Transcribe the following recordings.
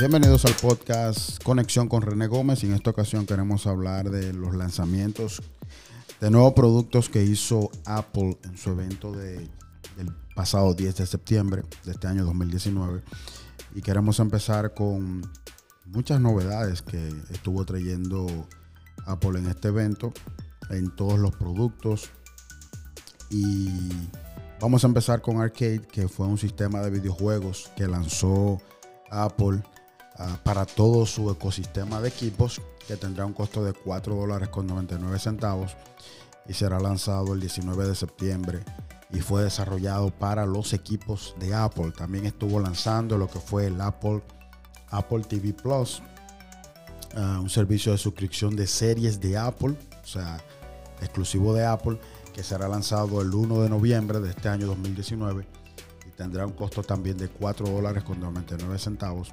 Bienvenidos al podcast Conexión con René Gómez. Y en esta ocasión queremos hablar de los lanzamientos de nuevos productos que hizo Apple en su evento de, del pasado 10 de septiembre de este año 2019 y queremos empezar con muchas novedades que estuvo trayendo Apple en este evento en todos los productos. Y vamos a empezar con Arcade que fue un sistema de videojuegos que lanzó Apple uh, para todo su ecosistema de equipos que tendrá un costo de 4 dólares con 99 centavos y será lanzado el 19 de septiembre y fue desarrollado para los equipos de Apple. También estuvo lanzando lo que fue el Apple, Apple TV Plus, uh, un servicio de suscripción de series de Apple, o sea, exclusivo de Apple, que será lanzado el 1 de noviembre de este año 2019 y tendrá un costo también de 4 dólares con 99 centavos.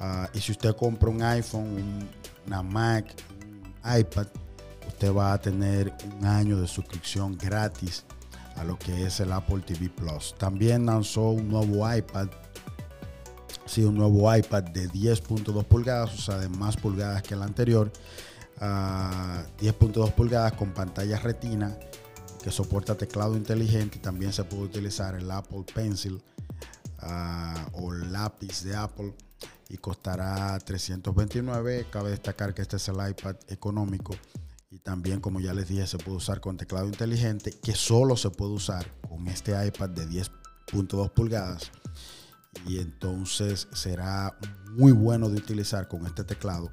Uh, y si usted compra un iPhone, un, una Mac, un iPad, usted va a tener un año de suscripción gratis a lo que es el Apple TV Plus. También lanzó un nuevo iPad, sí, un nuevo iPad de 10.2 pulgadas, o sea, de más pulgadas que el anterior. Uh, 10.2 pulgadas con pantalla retina que soporta teclado inteligente también se puede utilizar el Apple Pencil uh, o lápiz de Apple y costará 329. Cabe destacar que este es el iPad económico y también, como ya les dije, se puede usar con teclado inteligente, que solo se puede usar con este iPad de 10.2 pulgadas. Y entonces será muy bueno de utilizar con este teclado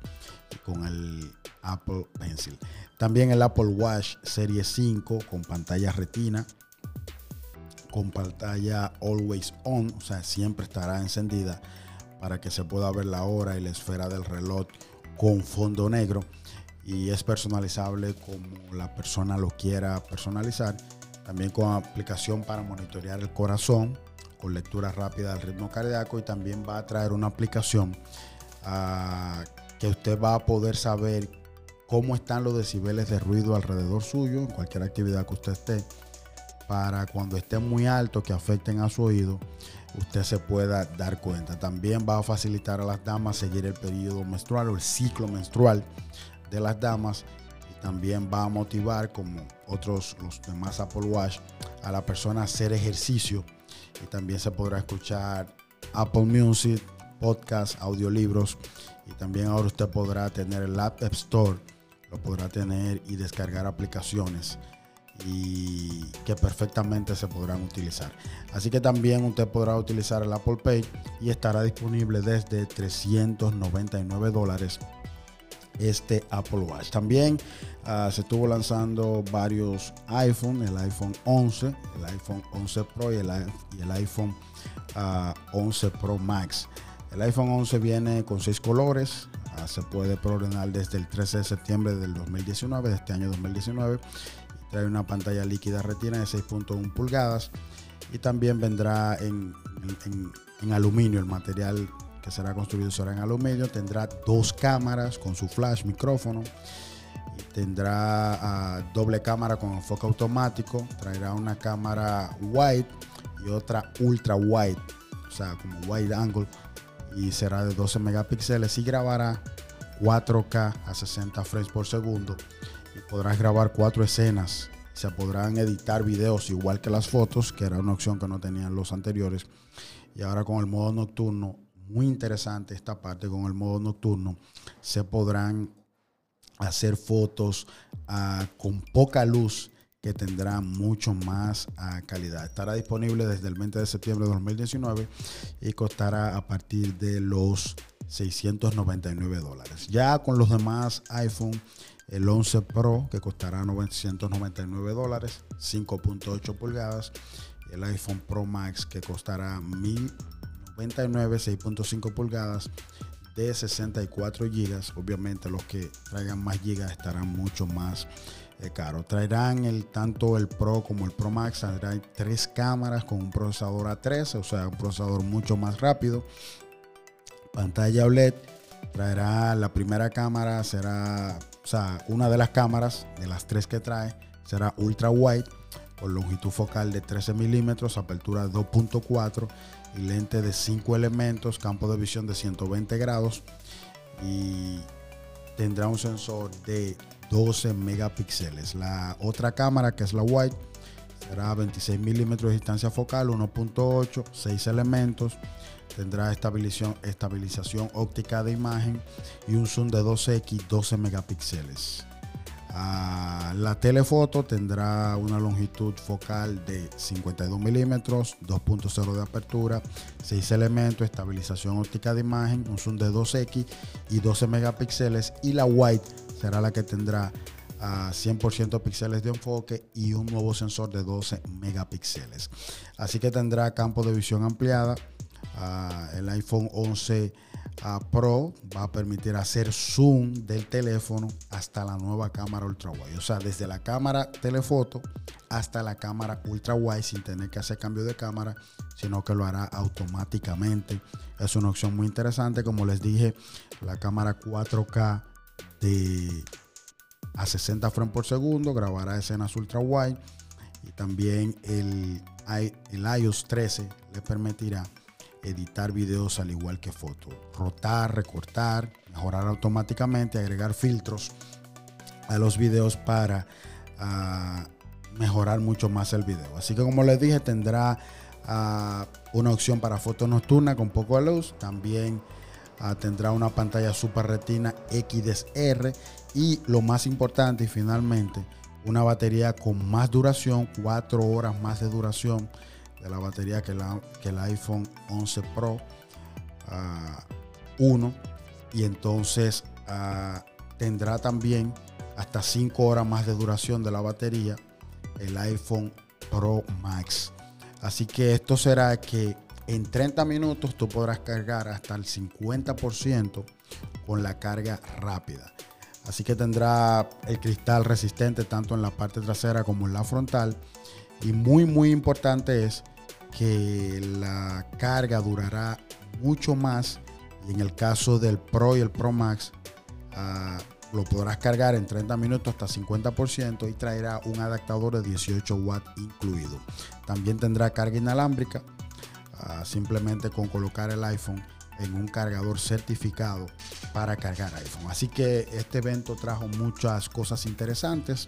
y con el Apple Pencil. También el Apple Watch Serie 5 con pantalla retina, con pantalla always on, o sea, siempre estará encendida para que se pueda ver la hora y la esfera del reloj con fondo negro. Y es personalizable como la persona lo quiera personalizar. También con aplicación para monitorear el corazón, con lectura rápida del ritmo cardíaco. Y también va a traer una aplicación uh, que usted va a poder saber cómo están los decibeles de ruido alrededor suyo en cualquier actividad que usted esté para cuando esté muy alto que afecten a su oído usted se pueda dar cuenta. También va a facilitar a las damas seguir el periodo menstrual o el ciclo menstrual de las damas. También va a motivar como otros los demás Apple Watch a la persona a hacer ejercicio. Y también se podrá escuchar Apple Music, podcast, audiolibros. Y también ahora usted podrá tener el App Store, lo podrá tener y descargar aplicaciones y que perfectamente se podrán utilizar. Así que también usted podrá utilizar el Apple Pay y estará disponible desde 399 dólares este Apple Watch. También uh, se estuvo lanzando varios iPhone, el iPhone 11, el iPhone 11 Pro y el, iPhone uh, 11 Pro Max. El iPhone 11 viene con seis colores, uh, se puede preordenar desde el 13 de septiembre del 2019, de este año 2019. Trae una pantalla líquida retina de 6.1 pulgadas y también vendrá en, en, aluminio. El material que será construido será en aluminio, tendrá dos cámaras con su flash, micrófono, tendrá uh, doble cámara con enfoque automático, traerá una cámara wide y otra ultra wide, o sea, como wide angle, y será de 12 megapíxeles y grabará 4K a 60 frames por segundo podrás grabar cuatro escenas. Se podrán editar videos igual que las fotos, que era una opción que no tenían los anteriores. Y ahora con el modo nocturno muy interesante esta parte con el modo nocturno. Se podrán hacer fotos uh, con poca luz que tendrán mucho más uh, calidad. Estará disponible desde el 20 de septiembre de 2019 y costará a partir de los 699 dólares. Ya con los demás iPhone, el 11 Pro que costará 999 dólares, 5.8 pulgadas. El iPhone Pro Max que costará 1000 99 6.5 pulgadas de 64 gigas. Obviamente los que traigan más gigas estarán mucho más eh, caros. Traerán el, tanto el Pro como el Pro Max. Traerán tres cámaras con un procesador A13, o sea, un procesador mucho más rápido. Pantalla OLED. Traerá la primera cámara, será, o sea, una de las cámaras de las tres que trae será ultra wide con longitud focal de 13 milímetros, apertura 2.4 y lente de 5 elementos, campo de visión de 120 grados y tendrá un sensor de 12 megapíxeles. La otra cámara, que es la White, será 26 milímetros de distancia focal, 1.8, 6 elementos. Tendrá estabilización, óptica de imagen y un zoom de 2x, 12 megapíxeles. Ah, la telefoto tendrá una longitud focal de 52 milímetros, 2.0 de apertura, 6 elementos, estabilización óptica de imagen, un zoom de 2x y 12 megapíxeles. Y la white será la que tendrá a 100% píxeles de enfoque y un nuevo sensor de 12 megapíxeles. Así que tendrá campo de visión ampliada. Ah, el iPhone 11 Pro va a permitir hacer zoom del teléfono hasta la nueva cámara ultra wide. O sea, desde la cámara telefoto hasta la cámara ultra wide sin tener que hacer cambio de cámara, sino que lo hará automáticamente. Es una opción muy interesante. Como les dije, la cámara 4K de a 60 frames por segundo, grabará escenas ultra wide y también el, el iOS 13 le permitirá editar videos al igual que fotos, rotar, recortar, mejorar automáticamente, agregar filtros a los videos para ah, mejorar mucho más el video. Así que como les dije, tendrá ah, una opción para foto nocturna con poco de luz, también ah, tendrá una pantalla Super Retina XDR y lo más importante y finalmente una batería con más duración, 4 horas más de duración de la batería que, el iPhone 11 Pro 1 ah, y entonces ah, tendrá también hasta 5 horas más de duración de la batería el iPhone Pro Max. Así que esto será que en 30 minutos tú podrás cargar hasta el 50% con la carga rápida. Así que tendrá el cristal resistente tanto en la parte trasera como en la frontal y muy, muy importante es que la carga durará mucho más. Y en el caso del Pro y el Pro Max, ah, lo podrás cargar en 30 minutos hasta 50% y traerá un adaptador de 18 watts incluido. También tendrá carga inalámbrica, simplemente con colocar el iPhone en un cargador certificado para cargar iPhone. Así que este evento trajo muchas cosas interesantes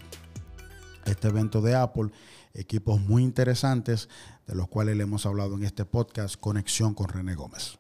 este evento de Apple, equipos muy interesantes de los cuales le hemos hablado en este podcast, Conexión con René Gómez.